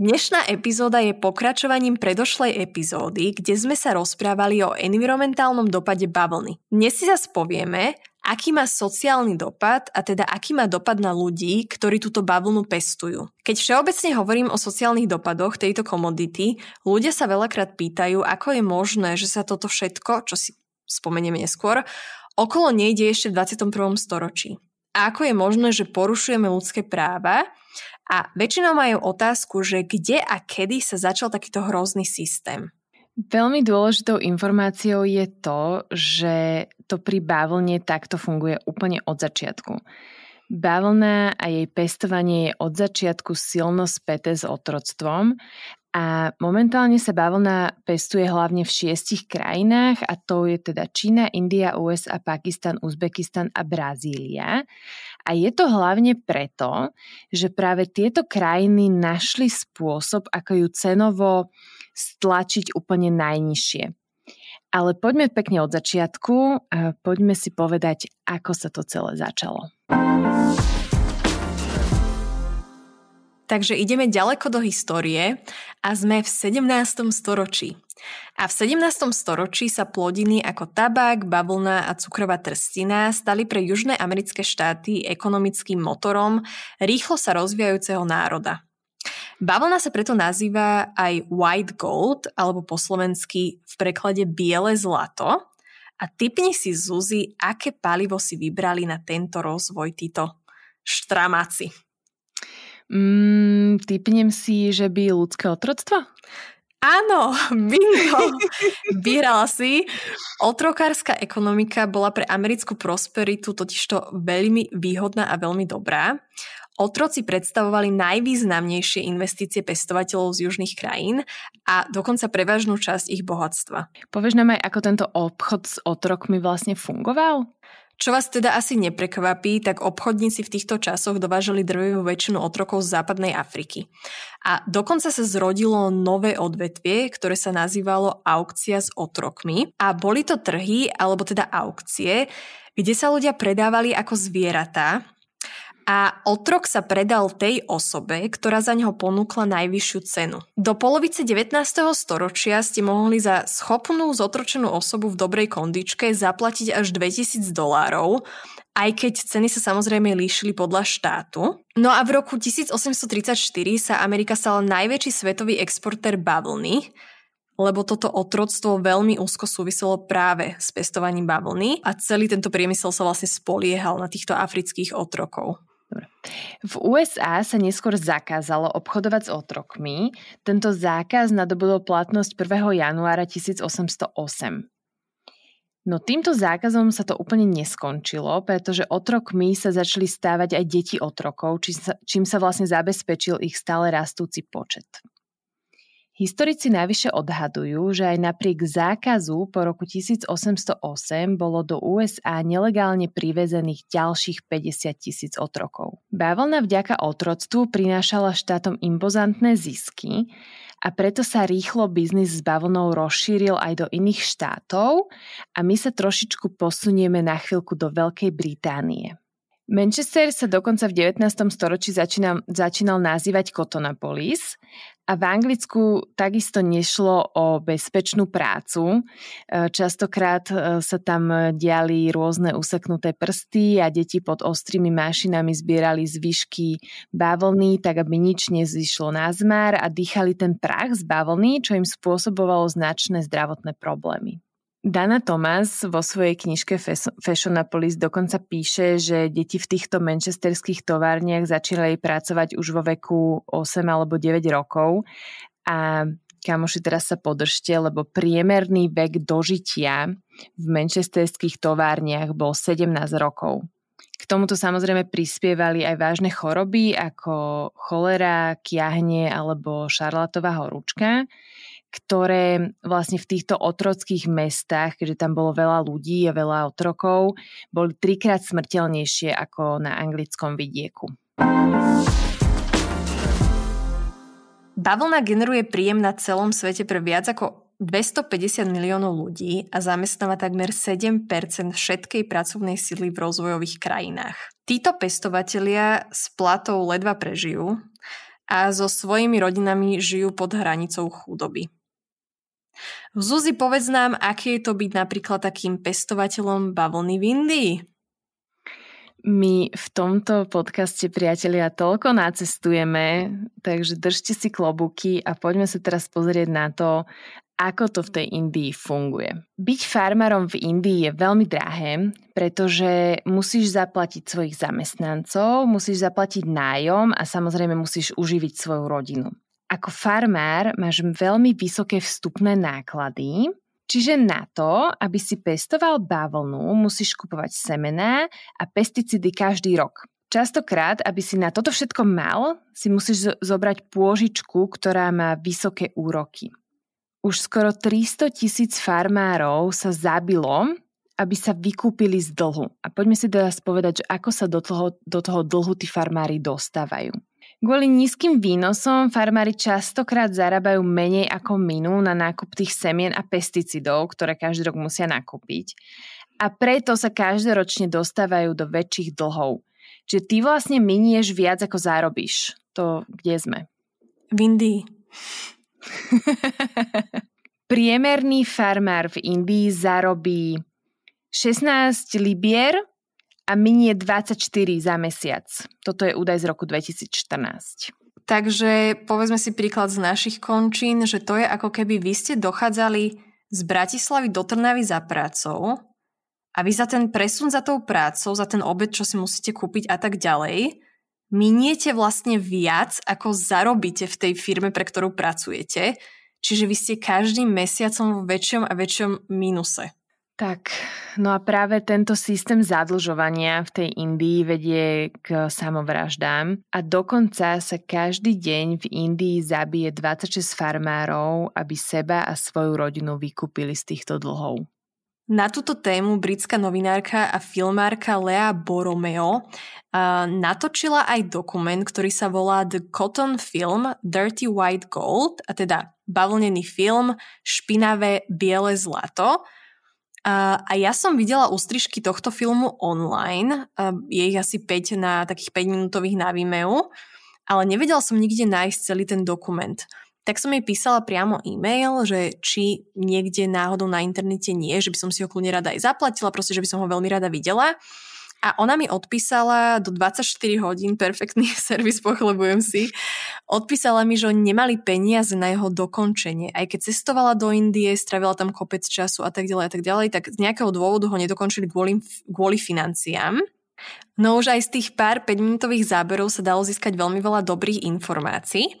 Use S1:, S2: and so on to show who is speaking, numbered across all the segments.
S1: dnešná epizóda je pokračovaním predošlej epizódy, kde sme sa rozprávali o environmentálnom dopade bavlny. Dnes si zase povieme, aký má sociálny dopad a teda aký má dopad na ľudí, ktorí túto bavlnu pestujú. Keď všeobecne hovorím o sociálnych dopadoch tejto komodity, ľudia sa veľakrát pýtajú, ako je možné, že sa toto všetko, čo si spomenieme neskôr, okolo nejde ešte v 21. storočí. A ako je možné, že porušujeme ľudské práva a väčšinou majú otázku, že kde a kedy sa začal takýto hrozný systém.
S2: Veľmi dôležitou informáciou je to, že to pri bavlne takto funguje úplne od začiatku. Bavlna a jej pestovanie je od začiatku silno späté s otroctvom a momentálne sa bavlna pestuje hlavne v šiestich krajinách a to je teda Čína, India, USA, Pakistan, Uzbekistan a Brazília. A je to hlavne preto, že práve tieto krajiny našli spôsob, ako ju cenovo stlačiť úplne najnižšie. Ale poďme pekne od začiatku a poďme si povedať, ako sa to celé začalo.
S1: Takže ideme ďaleko do histórie a sme v 17. storočí. A v 17. storočí sa plodiny ako tabák, bavlna a cukrová trstina stali pre južné americké štáty ekonomickým motorom rýchlo sa rozvíjajúceho národa. Bavlna sa preto nazýva aj white gold, alebo po slovensky v preklade biele zlato. A typni si, Zuzi, aké palivo si vybrali na tento rozvoj títo štramáci.
S2: Mm, typnem si, že by ľudské otroctvo?
S1: Áno, bingo! Vyhrala si. Otrokárska ekonomika bola pre americkú prosperitu totižto veľmi výhodná a veľmi dobrá. Otroci predstavovali najvýznamnejšie investície pestovateľov z južných krajín a dokonca prevažnú časť ich bohatstva.
S2: Povieš nám aj, ako tento obchod s otrokmi vlastne fungoval?
S1: Čo vás teda asi neprekvapí, tak obchodníci v týchto časoch dovážali drvivú väčšinu otrokov z západnej Afriky. A dokonca sa zrodilo nové odvetvie, ktoré sa nazývalo aukcia s otrokmi. A boli to trhy, alebo teda aukcie, kde sa ľudia predávali ako zvieratá a otrok sa predal tej osobe, ktorá za neho ponúkla najvyššiu cenu. Do polovice 19. storočia ste mohli za schopnú zotročenú osobu v dobrej kondičke zaplatiť až 2000 dolárov, aj keď ceny sa samozrejme líšili podľa štátu. No a v roku 1834 sa Amerika stala najväčší svetový exportér bavlny, lebo toto otroctvo veľmi úzko súviselo práve s pestovaním bavlny a celý tento priemysel sa vlastne spoliehal na týchto afrických otrokov.
S2: Dobre. V USA sa neskôr zakázalo obchodovať s otrokmi. Tento zákaz nadobudol platnosť 1. januára 1808. No týmto zákazom sa to úplne neskončilo, pretože otrokmi sa začali stávať aj deti otrokov, čím sa vlastne zabezpečil ich stále rastúci počet. Historici najvyššie odhadujú, že aj napriek zákazu po roku 1808 bolo do USA nelegálne privezených ďalších 50 tisíc otrokov. Bavlna vďaka otroctvu prinášala štátom impozantné zisky a preto sa rýchlo biznis s bavlnou rozšíril aj do iných štátov a my sa trošičku posunieme na chvíľku do Veľkej Británie. Manchester sa dokonca v 19. storočí začínal, začínal nazývať Cotonopolis a v Anglicku takisto nešlo o bezpečnú prácu. E, častokrát e, sa tam diali rôzne useknuté prsty a deti pod ostrými mášinami zbierali zvyšky bavlny, tak aby nič nezišlo na zmar a dýchali ten prach z bavlny, čo im spôsobovalo značné zdravotné problémy. Dana Thomas vo svojej knižke Fashionapolis dokonca píše, že deti v týchto manchesterských továrniach začínali pracovať už vo veku 8 alebo 9 rokov a kamoši teraz sa podržte, lebo priemerný vek dožitia v manchesterských továrniach bol 17 rokov. K tomuto samozrejme prispievali aj vážne choroby ako cholera, kiahne alebo šarlatová horúčka, ktoré vlastne v týchto otrockých mestách, keďže tam bolo veľa ľudí a veľa otrokov, boli trikrát smrteľnejšie ako na anglickom vidieku.
S1: Bavlna generuje príjem na celom svete pre viac ako 250 miliónov ľudí a zamestnáva takmer 7% všetkej pracovnej sily v rozvojových krajinách. Títo pestovatelia s platou ledva prežijú a so svojimi rodinami žijú pod hranicou chudoby. Zuzi, povedz nám, aké je to byť napríklad takým pestovateľom bavlny v Indii?
S2: My v tomto podcaste, priatelia, toľko nacestujeme, takže držte si klobuky a poďme sa teraz pozrieť na to, ako to v tej Indii funguje. Byť farmárom v Indii je veľmi drahé, pretože musíš zaplatiť svojich zamestnancov, musíš zaplatiť nájom a samozrejme musíš uživiť svoju rodinu. Ako farmár máš veľmi vysoké vstupné náklady, Čiže na to, aby si pestoval bavlnu, musíš kupovať semená a pesticídy každý rok. Častokrát, aby si na toto všetko mal, si musíš zobrať pôžičku, ktorá má vysoké úroky. Už skoro 300 tisíc farmárov sa zabilo, aby sa vykúpili z dlhu. A poďme si teraz povedať, že ako sa do toho, do toho dlhu tí farmári dostávajú. Kvôli nízkym výnosom farmári častokrát zarábajú menej ako minú na nákup tých semien a pesticidov, ktoré každý rok musia nakúpiť. A preto sa každoročne dostávajú do väčších dlhov. Čiže ty vlastne minieš viac ako zarobíš. To kde sme?
S1: V Indii.
S2: Priemerný farmár v Indii zarobí 16 libier a minie 24 za mesiac. Toto je údaj z roku 2014.
S1: Takže povedzme si príklad z našich končín, že to je ako keby vy ste dochádzali z Bratislavy do Trnavy za prácou a vy za ten presun za tou prácou, za ten obed, čo si musíte kúpiť a tak ďalej, miniete vlastne viac, ako zarobíte v tej firme, pre ktorú pracujete. Čiže vy ste každým mesiacom v väčšom a väčšom mínuse.
S2: Tak, no a práve tento systém zadlžovania v tej Indii vedie k samovraždám a dokonca sa každý deň v Indii zabije 26 farmárov, aby seba a svoju rodinu vykúpili z týchto dlhov.
S1: Na túto tému britská novinárka a filmárka Lea Boromeo natočila aj dokument, ktorý sa volá The Cotton Film Dirty White Gold, a teda bavlnený film Špinavé biele zlato, a, a ja som videla ústrižky tohto filmu online, a je ich asi 5 na takých 5 minútových na Vimeo, ale nevedela som nikde nájsť celý ten dokument. Tak som jej písala priamo e-mail, že či niekde náhodou na internete nie, že by som si ho kľudne rada aj zaplatila, proste, že by som ho veľmi rada videla. A ona mi odpísala do 24 hodín, perfektný servis, pochlebujem si, odpísala mi, že oni nemali peniaze na jeho dokončenie. Aj keď cestovala do Indie, stravila tam kopec času a tak ďalej a tak ďalej, tak z nejakého dôvodu ho nedokončili kvôli, kvôli financiám. No už aj z tých pár 5-minútových záberov sa dalo získať veľmi veľa dobrých informácií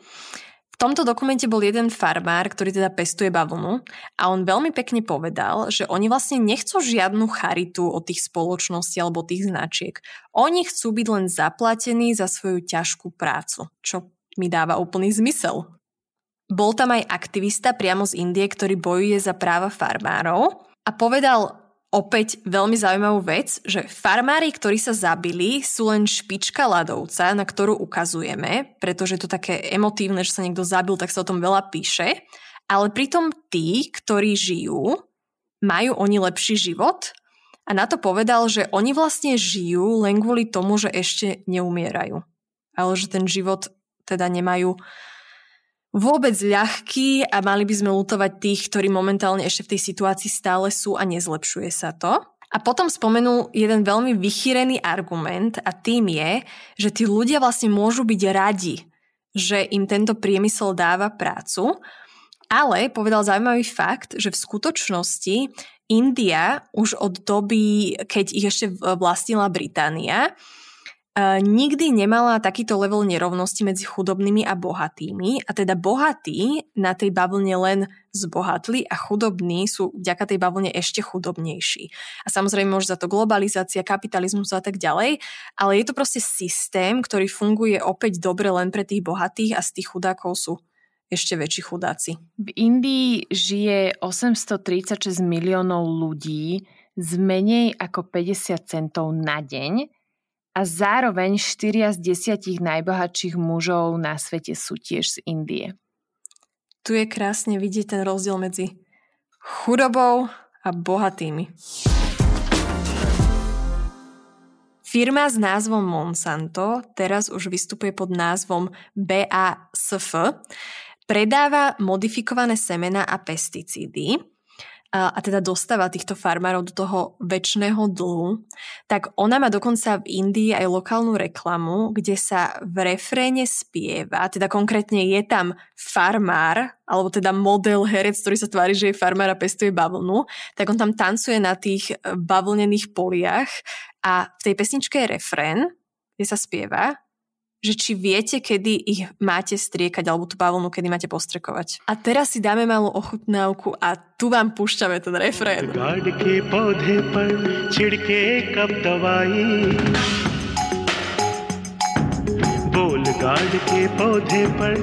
S1: tomto dokumente bol jeden farmár, ktorý teda pestuje bavlnu a on veľmi pekne povedal, že oni vlastne nechcú žiadnu charitu od tých spoločností alebo tých značiek. Oni chcú byť len zaplatení za svoju ťažkú prácu, čo mi dáva úplný zmysel. Bol tam aj aktivista priamo z Indie, ktorý bojuje za práva farmárov a povedal opäť veľmi zaujímavú vec, že farmári, ktorí sa zabili, sú len špička ľadovca, na ktorú ukazujeme, pretože je to také emotívne, že sa niekto zabil, tak sa o tom veľa píše. Ale pritom tí, ktorí žijú, majú oni lepší život a na to povedal, že oni vlastne žijú len kvôli tomu, že ešte neumierajú. Ale že ten život teda nemajú vôbec ľahký a mali by sme lutovať tých, ktorí momentálne ešte v tej situácii stále sú a nezlepšuje sa to. A potom spomenul jeden veľmi vychýrený argument a tým je, že tí ľudia vlastne môžu byť radi, že im tento priemysel dáva prácu, ale povedal zaujímavý fakt, že v skutočnosti India už od doby, keď ich ešte vlastnila Británia, nikdy nemala takýto level nerovnosti medzi chudobnými a bohatými a teda bohatí na tej bavlne len zbohatli a chudobní sú vďaka tej bavlne ešte chudobnejší. A samozrejme môže za to globalizácia, kapitalizmus a tak ďalej, ale je to proste systém, ktorý funguje opäť dobre len pre tých bohatých a z tých chudákov sú ešte väčší chudáci.
S2: V Indii žije 836 miliónov ľudí z menej ako 50 centov na deň a zároveň 4 z 10 najbohatších mužov na svete sú tiež z Indie.
S1: Tu je krásne vidieť ten rozdiel medzi chudobou a bohatými. Firma s názvom Monsanto teraz už vystupuje pod názvom BASF. Predáva modifikované semena a pesticídy a, teda dostáva týchto farmárov do toho väčšného dlhu, tak ona má dokonca v Indii aj lokálnu reklamu, kde sa v refréne spieva, teda konkrétne je tam farmár, alebo teda model herec, ktorý sa tvári, že je farmár a pestuje bavlnu, tak on tam tancuje na tých e, bavlnených poliach a v tej pesničke je refrén, kde sa spieva že či viete, kedy ich máte striekať alebo tú bavlnu, kedy máte postrekovať. A teraz si dáme malú ochutnávku a tu vám púšťame ten refrén. बोल गार्ड के पौधे पर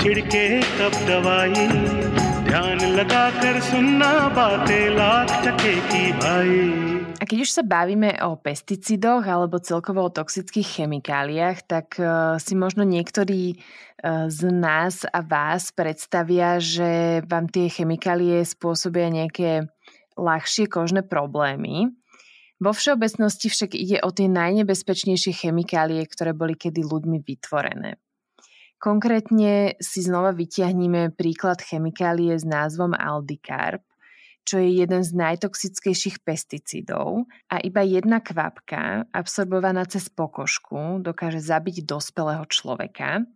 S1: छिड़के कब दवाई ध्यान लगाकर सुनना बातें लाख टके की भाई
S2: A keď už sa bavíme o pesticidoch alebo celkovo o toxických chemikáliách, tak uh, si možno niektorí uh, z nás a vás predstavia, že vám tie chemikálie spôsobia nejaké ľahšie kožné problémy. Vo všeobecnosti však ide o tie najnebezpečnejšie chemikálie, ktoré boli kedy ľuďmi vytvorené. Konkrétne si znova vytiahníme príklad chemikálie s názvom Aldicarb, čo je jeden z najtoxickejších pesticídov a iba jedna kvapka, absorbovaná cez pokožku, dokáže zabiť dospelého človeka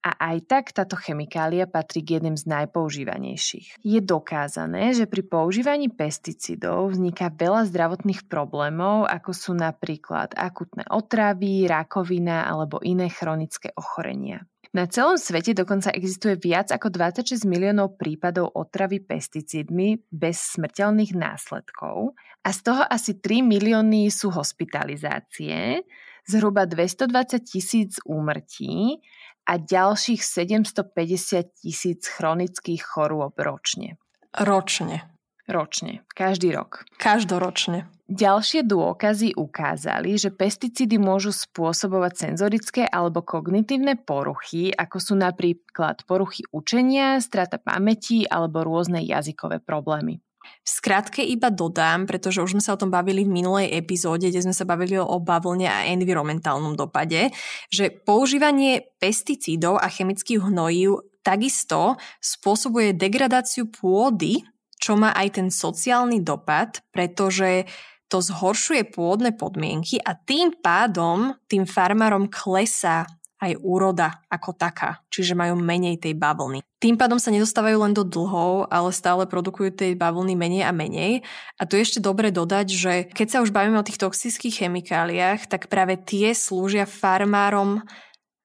S2: a aj tak táto chemikália patrí k jedným z najpoužívanejších. Je dokázané, že pri používaní pesticídov vzniká veľa zdravotných problémov, ako sú napríklad akutné otravy, rakovina alebo iné chronické ochorenia. Na celom svete dokonca existuje viac ako 26 miliónov prípadov otravy pesticídmi bez smrteľných následkov a z toho asi 3 milióny sú hospitalizácie, zhruba 220 tisíc úmrtí a ďalších 750 tisíc chronických chorôb ročne.
S1: Ročne.
S2: Ročne. Každý rok.
S1: Každoročne.
S2: Ďalšie dôkazy ukázali, že pesticídy môžu spôsobovať senzorické alebo kognitívne poruchy, ako sú napríklad poruchy učenia, strata pamäti alebo rôzne jazykové problémy.
S1: V skratke iba dodám, pretože už sme sa o tom bavili v minulej epizóde, kde sme sa bavili o bavlne a environmentálnom dopade, že používanie pesticídov a chemických hnojív takisto spôsobuje degradáciu pôdy, čo má aj ten sociálny dopad, pretože to zhoršuje pôdne podmienky a tým pádom tým farmárom klesá aj úroda ako taká, čiže majú menej tej bavlny. Tým pádom sa nedostávajú len do dlhov, ale stále produkujú tej bavlny menej a menej. A tu je ešte dobre dodať, že keď sa už bavíme o tých toxických chemikáliách, tak práve tie slúžia farmárom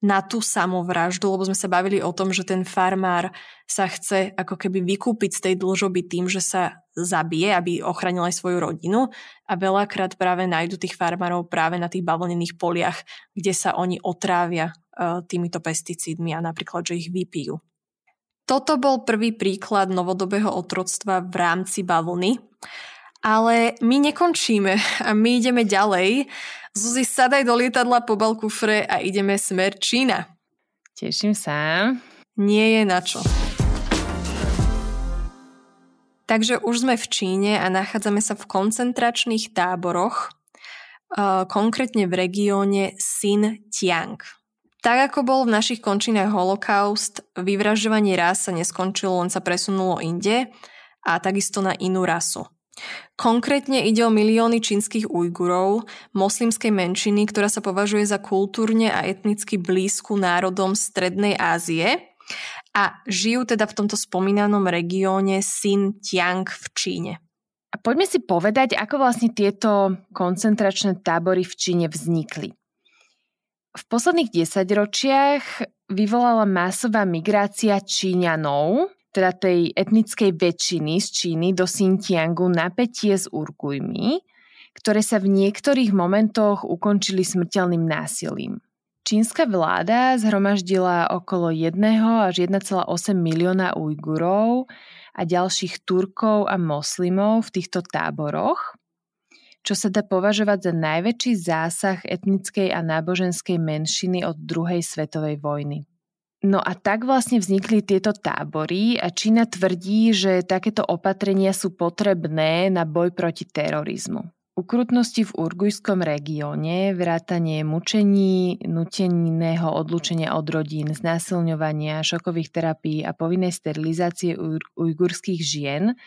S1: na tú samovraždu, lebo sme sa bavili o tom, že ten farmár sa chce ako keby vykúpiť z tej dlžoby tým, že sa zabije, aby ochránil aj svoju rodinu a veľakrát práve nájdu tých farmárov práve na tých bavlnených poliach, kde sa oni otrávia uh, týmito pesticídmi a napríklad, že ich vypijú. Toto bol prvý príklad novodobého otroctva v rámci bavlny. Ale my nekončíme a my ideme ďalej. Zuzi, sadaj do lietadla, pobal kufre a ideme smer Čína.
S2: Teším sa.
S1: Nie je na čo. Takže už sme v Číne a nachádzame sa v koncentračných táboroch, konkrétne v regióne Xinjiang. Tak ako bol v našich končinách holokaust, vyvražďovanie rás sa neskončilo, len sa presunulo inde a takisto na inú rasu. Konkrétne ide o milióny čínskych Ujgurov, moslimskej menšiny, ktorá sa považuje za kultúrne a etnicky blízku národom Strednej Ázie a žijú teda v tomto spomínanom regióne Xinjiang v Číne.
S2: A poďme si povedať, ako vlastne tieto koncentračné tábory v Číne vznikli. V posledných desaťročiach vyvolala masová migrácia Číňanov, teda tej etnickej väčšiny z Číny do Xinjiangu napätie s Urgujmi, ktoré sa v niektorých momentoch ukončili smrteľným násilím. Čínska vláda zhromaždila okolo 1 až 1,8 milióna Ujgurov a ďalších Turkov a moslimov v týchto táboroch, čo sa dá považovať za najväčší zásah etnickej a náboženskej menšiny od druhej svetovej vojny. No a tak vlastne vznikli tieto tábory a Čína tvrdí, že takéto opatrenia sú potrebné na boj proti terorizmu. Ukrutnosti v urgujskom regióne, vrátanie mučení, nuteného odlúčenia od rodín, znásilňovania, šokových terapií a povinnej sterilizácie ujgurských žien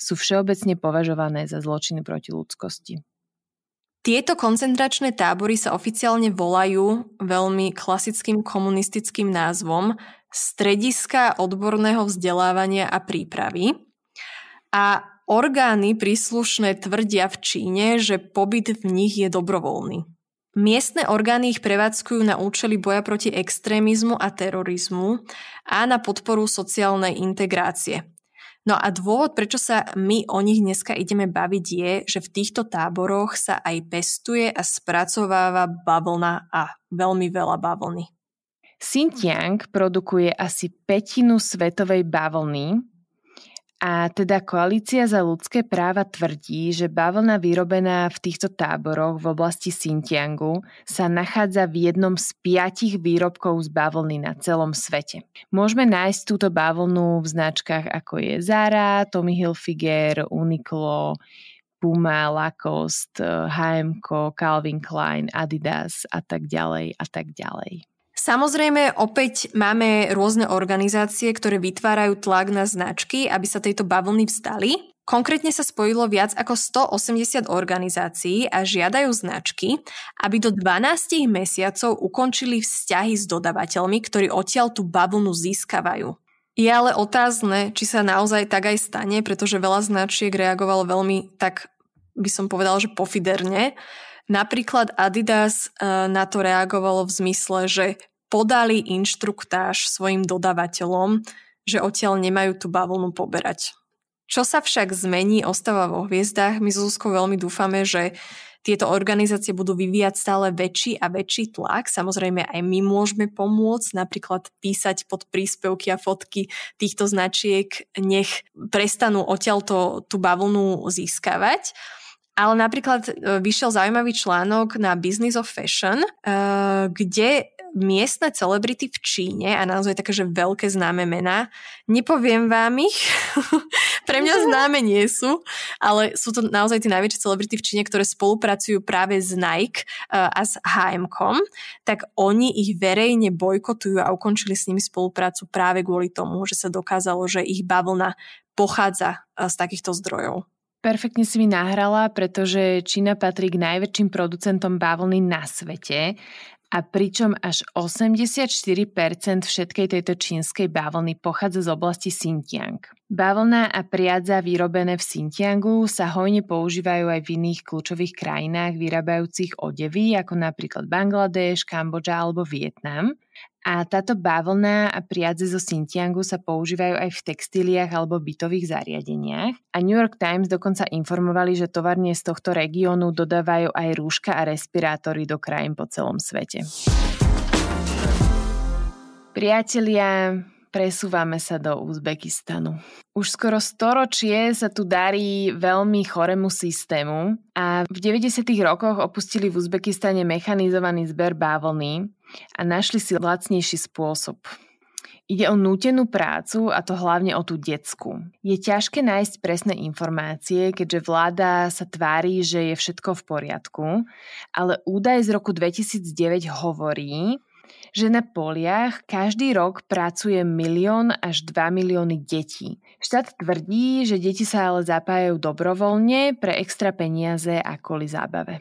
S2: sú všeobecne považované za zločiny proti ľudskosti.
S1: Tieto koncentračné tábory sa oficiálne volajú veľmi klasickým komunistickým názvom Strediska odborného vzdelávania a prípravy. A Orgány príslušné tvrdia v Číne, že pobyt v nich je dobrovoľný. Miestne orgány ich prevádzkujú na účely boja proti extrémizmu a terorizmu a na podporu sociálnej integrácie. No a dôvod, prečo sa my o nich dneska ideme baviť je, že v týchto táboroch sa aj pestuje a spracováva bavlna a veľmi veľa bavlny.
S2: Xinjiang produkuje asi petinu svetovej bavlny, a teda Koalícia za ľudské práva tvrdí, že bavlna vyrobená v týchto táboroch v oblasti Xinjiangu sa nachádza v jednom z piatich výrobkov z bavlny na celom svete. Môžeme nájsť túto bavlnu v značkách ako je Zara, Tommy Hilfiger, Uniqlo, Puma, Lacoste, H&M, Calvin Klein, Adidas a tak ďalej a tak ďalej.
S1: Samozrejme, opäť máme rôzne organizácie, ktoré vytvárajú tlak na značky, aby sa tejto bavlny vzdali. Konkrétne sa spojilo viac ako 180 organizácií a žiadajú značky, aby do 12 mesiacov ukončili vzťahy s dodavateľmi, ktorí odtiaľ tú bavlnu získavajú. Je ale otázne, či sa naozaj tak aj stane, pretože veľa značiek reagovalo veľmi tak, by som povedal, že pofiderne. Napríklad Adidas e, na to reagovalo v zmysle, že podali inštruktáž svojim dodavateľom, že odtiaľ nemajú tú bavlnu poberať. Čo sa však zmení, ostáva vo hviezdách. My s veľmi dúfame, že tieto organizácie budú vyvíjať stále väčší a väčší tlak. Samozrejme aj my môžeme pomôcť, napríklad písať pod príspevky a fotky týchto značiek, nech prestanú odtiaľto tú bavlnu získavať. Ale napríklad e, vyšiel zaujímavý článok na Business of Fashion, e, kde miestne celebrity v Číne a naozaj také, že veľké známe mená. Nepoviem vám ich, pre mňa známe nie sú, ale sú to naozaj tie najväčšie celebrity v Číne, ktoré spolupracujú práve s Nike e, a s H&M, tak oni ich verejne bojkotujú a ukončili s nimi spoluprácu práve kvôli tomu, že sa dokázalo, že ich bavlna pochádza z takýchto zdrojov.
S2: Perfektne si mi nahrala, pretože Čína patrí k najväčším producentom bavlny na svete a pričom až 84% všetkej tejto čínskej bavlny pochádza z oblasti Xinjiang. Bavlna a priadza vyrobené v Xinjiangu sa hojne používajú aj v iných kľúčových krajinách vyrábajúcich odevy, ako napríklad Bangladeš, Kambodža alebo Vietnam. A táto bavlna a priadze zo Xinjiangu sa používajú aj v textíliách alebo bytových zariadeniach. A New York Times dokonca informovali, že továrne z tohto regiónu dodávajú aj rúška a respirátory do krajín po celom svete. Priatelia, presúvame sa do Uzbekistanu. Už skoro storočie sa tu darí veľmi chorému systému a v 90. rokoch opustili v Uzbekistane mechanizovaný zber bávlny a našli si lacnejší spôsob. Ide o nútenú prácu a to hlavne o tú detskú. Je ťažké nájsť presné informácie, keďže vláda sa tvári, že je všetko v poriadku, ale údaj z roku 2009 hovorí, že na poliach každý rok pracuje milión až 2 milióny detí. Štát tvrdí, že deti sa ale zapájajú dobrovoľne pre extra peniaze a kvôli zábave.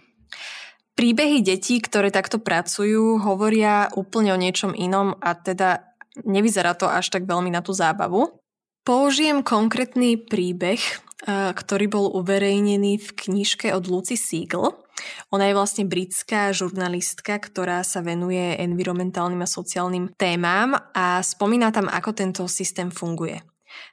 S1: Príbehy detí, ktoré takto pracujú, hovoria úplne o niečom inom a teda nevyzerá to až tak veľmi na tú zábavu. Použijem konkrétny príbeh, ktorý bol uverejnený v knižke od Lucy Siegel Ona je vlastne britská žurnalistka, ktorá sa venuje environmentálnym a sociálnym témam a spomína tam, ako tento systém funguje.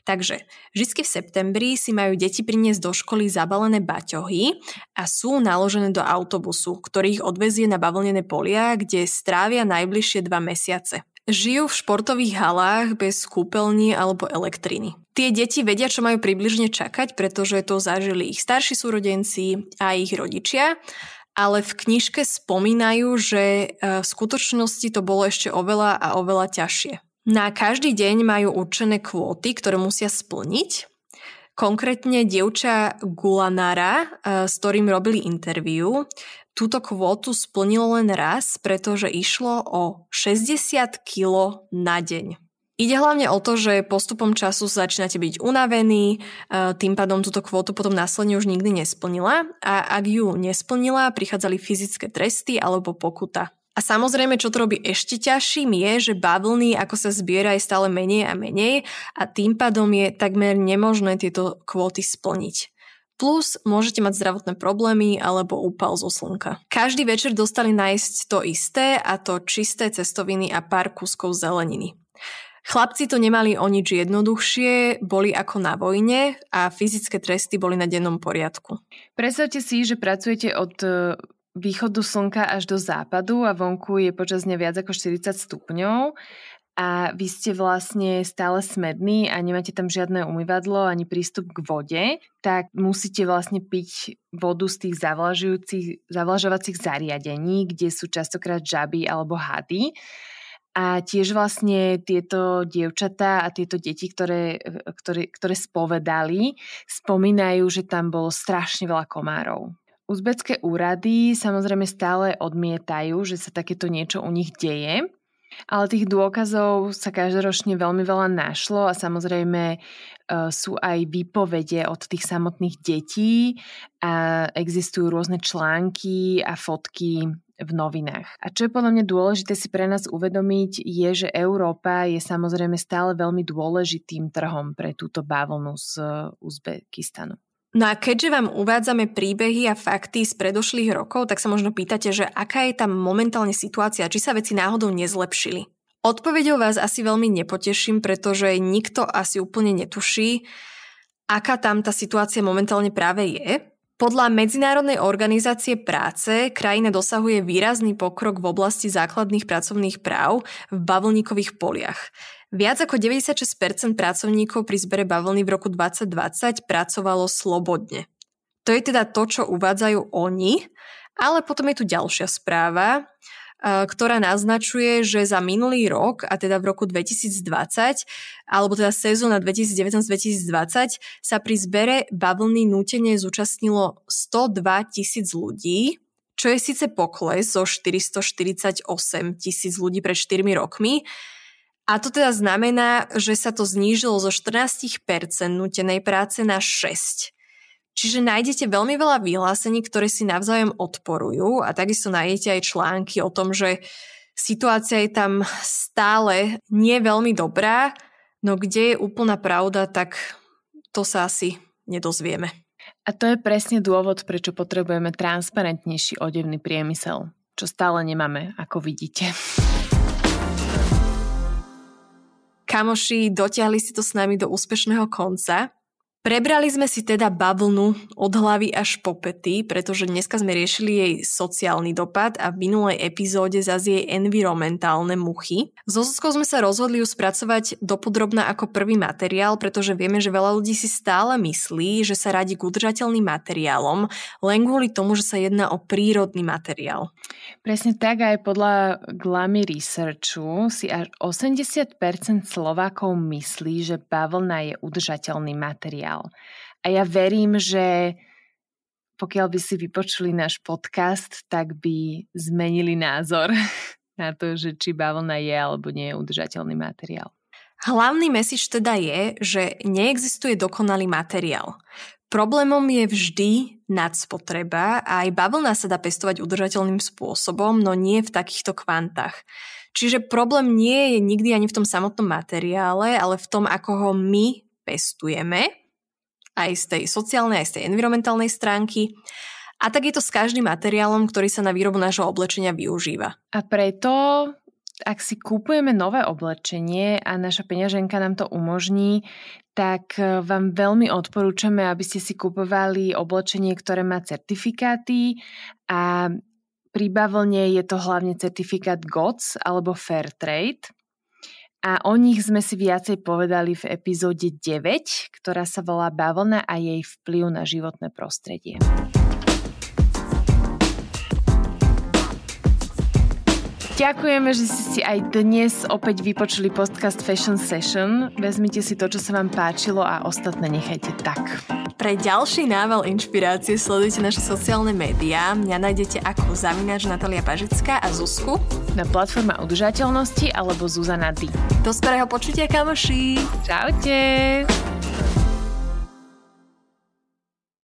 S1: Takže vždy v septembri si majú deti priniesť do školy zabalené baťohy a sú naložené do autobusu, ktorý ich odvezie na bavlnené polia, kde strávia najbližšie dva mesiace. Žijú v športových halách bez kúpeľní alebo elektriny. Tie deti vedia, čo majú približne čakať, pretože to zažili ich starší súrodenci a ich rodičia ale v knižke spomínajú, že e, v skutočnosti to bolo ešte oveľa a oveľa ťažšie. Na každý deň majú určené kvóty, ktoré musia splniť. Konkrétne dievča Gulanara, eh, s ktorým robili interviu, túto kvótu splnilo len raz, pretože išlo o 60 kg na deň. Ide hlavne o to, že postupom času začínate byť unavení, eh, tým pádom túto kvótu potom následne už nikdy nesplnila a ak ju nesplnila, prichádzali fyzické tresty alebo pokuta. A samozrejme, čo to robí ešte ťažším je, že bavlny, ako sa zbiera, je stále menej a menej a tým pádom je takmer nemožné tieto kvóty splniť. Plus môžete mať zdravotné problémy alebo úpal zo slnka. Každý večer dostali nájsť to isté a to čisté cestoviny a pár kuskov zeleniny. Chlapci to nemali o nič jednoduchšie, boli ako na vojne a fyzické tresty boli na dennom poriadku.
S2: Predstavte si, že pracujete od východu slnka až do západu a vonku je počas dňa viac ako 40 stupňov a vy ste vlastne stále smední a nemáte tam žiadne umývadlo ani prístup k vode, tak musíte vlastne piť vodu z tých zavlažovacích zariadení, kde sú častokrát žaby alebo hady. A tiež vlastne tieto dievčatá a tieto deti, ktoré, ktoré, ktoré spovedali, spomínajú, že tam bolo strašne veľa komárov. Uzbecké úrady samozrejme stále odmietajú, že sa takéto niečo u nich deje, ale tých dôkazov sa každoročne veľmi veľa našlo a samozrejme e, sú aj výpovede od tých samotných detí a existujú rôzne články a fotky v novinách. A čo je podľa mňa dôležité si pre nás uvedomiť, je, že Európa je samozrejme stále veľmi dôležitým trhom pre túto bavlnu z Uzbekistanu.
S1: No a keďže vám uvádzame príbehy a fakty z predošlých rokov, tak sa možno pýtate, že aká je tam momentálne situácia, či sa veci náhodou nezlepšili. Odpovedou vás asi veľmi nepoteším, pretože nikto asi úplne netuší, aká tam tá situácia momentálne práve je. Podľa Medzinárodnej organizácie práce krajina dosahuje výrazný pokrok v oblasti základných pracovných práv v bavlníkových poliach. Viac ako 96% pracovníkov pri zbere bavlny v roku 2020 pracovalo slobodne. To je teda to, čo uvádzajú oni, ale potom je tu ďalšia správa, ktorá naznačuje, že za minulý rok, a teda v roku 2020, alebo teda sezóna 2019-2020, sa pri zbere bavlny nútene zúčastnilo 102 tisíc ľudí, čo je síce pokles zo 448 tisíc ľudí pred 4 rokmi, a to teda znamená, že sa to znížilo zo 14% nutenej práce na 6%. Čiže nájdete veľmi veľa vyhlásení, ktoré si navzájom odporujú a takisto nájdete aj články o tom, že situácia je tam stále nie veľmi dobrá, no kde je úplná pravda, tak to sa asi nedozvieme.
S2: A to je presne dôvod, prečo potrebujeme transparentnejší odevný priemysel, čo stále nemáme, ako vidíte.
S1: Kamoši, dotiahli si to s nami do úspešného konca. Prebrali sme si teda bavlnu od hlavy až po pety, pretože dneska sme riešili jej sociálny dopad a v minulej epizóde zase jej environmentálne muchy. So Zuzkou sme sa rozhodli ju spracovať dopodrobná ako prvý materiál, pretože vieme, že veľa ľudí si stále myslí, že sa radí k udržateľným materiálom, len kvôli tomu, že sa jedná o prírodný materiál.
S2: Presne tak aj podľa Glamy Researchu si až 80% Slovákov myslí, že bavlna je udržateľný materiál materiál. A ja verím, že pokiaľ by si vypočuli náš podcast, tak by zmenili názor na to, že či bavlna je alebo nie je udržateľný materiál.
S1: Hlavný message teda je, že neexistuje dokonalý materiál. Problémom je vždy nadspotreba a aj bavlna sa dá pestovať udržateľným spôsobom, no nie v takýchto kvantách. Čiže problém nie je nikdy ani v tom samotnom materiále, ale v tom, ako ho my pestujeme aj z tej sociálnej, aj z tej environmentálnej stránky. A tak je to s každým materiálom, ktorý sa na výrobu nášho oblečenia využíva.
S2: A preto ak si kúpujeme nové oblečenie a naša peňaženka nám to umožní, tak e, vám veľmi odporúčame, aby ste si kupovali oblečenie, ktoré má certifikáty a pri bavlne je to hlavne certifikát GOTS alebo Fair Trade. A o nich sme si viacej povedali v epizóde 9, ktorá sa volá Bavlna a jej vplyv na životné prostredie. Ďakujeme, že ste si aj dnes opäť vypočuli podcast Fashion Session. Vezmite si to, čo sa vám páčilo a ostatné nechajte tak.
S1: Pre ďalší nával inšpirácie sledujte naše sociálne médiá. Mňa nájdete ako Zavináč Natalia Pažická a Zuzku
S2: na platforma udržateľnosti alebo Zuzana D.
S1: Do skorého počutia, kamoši!
S2: Čaute!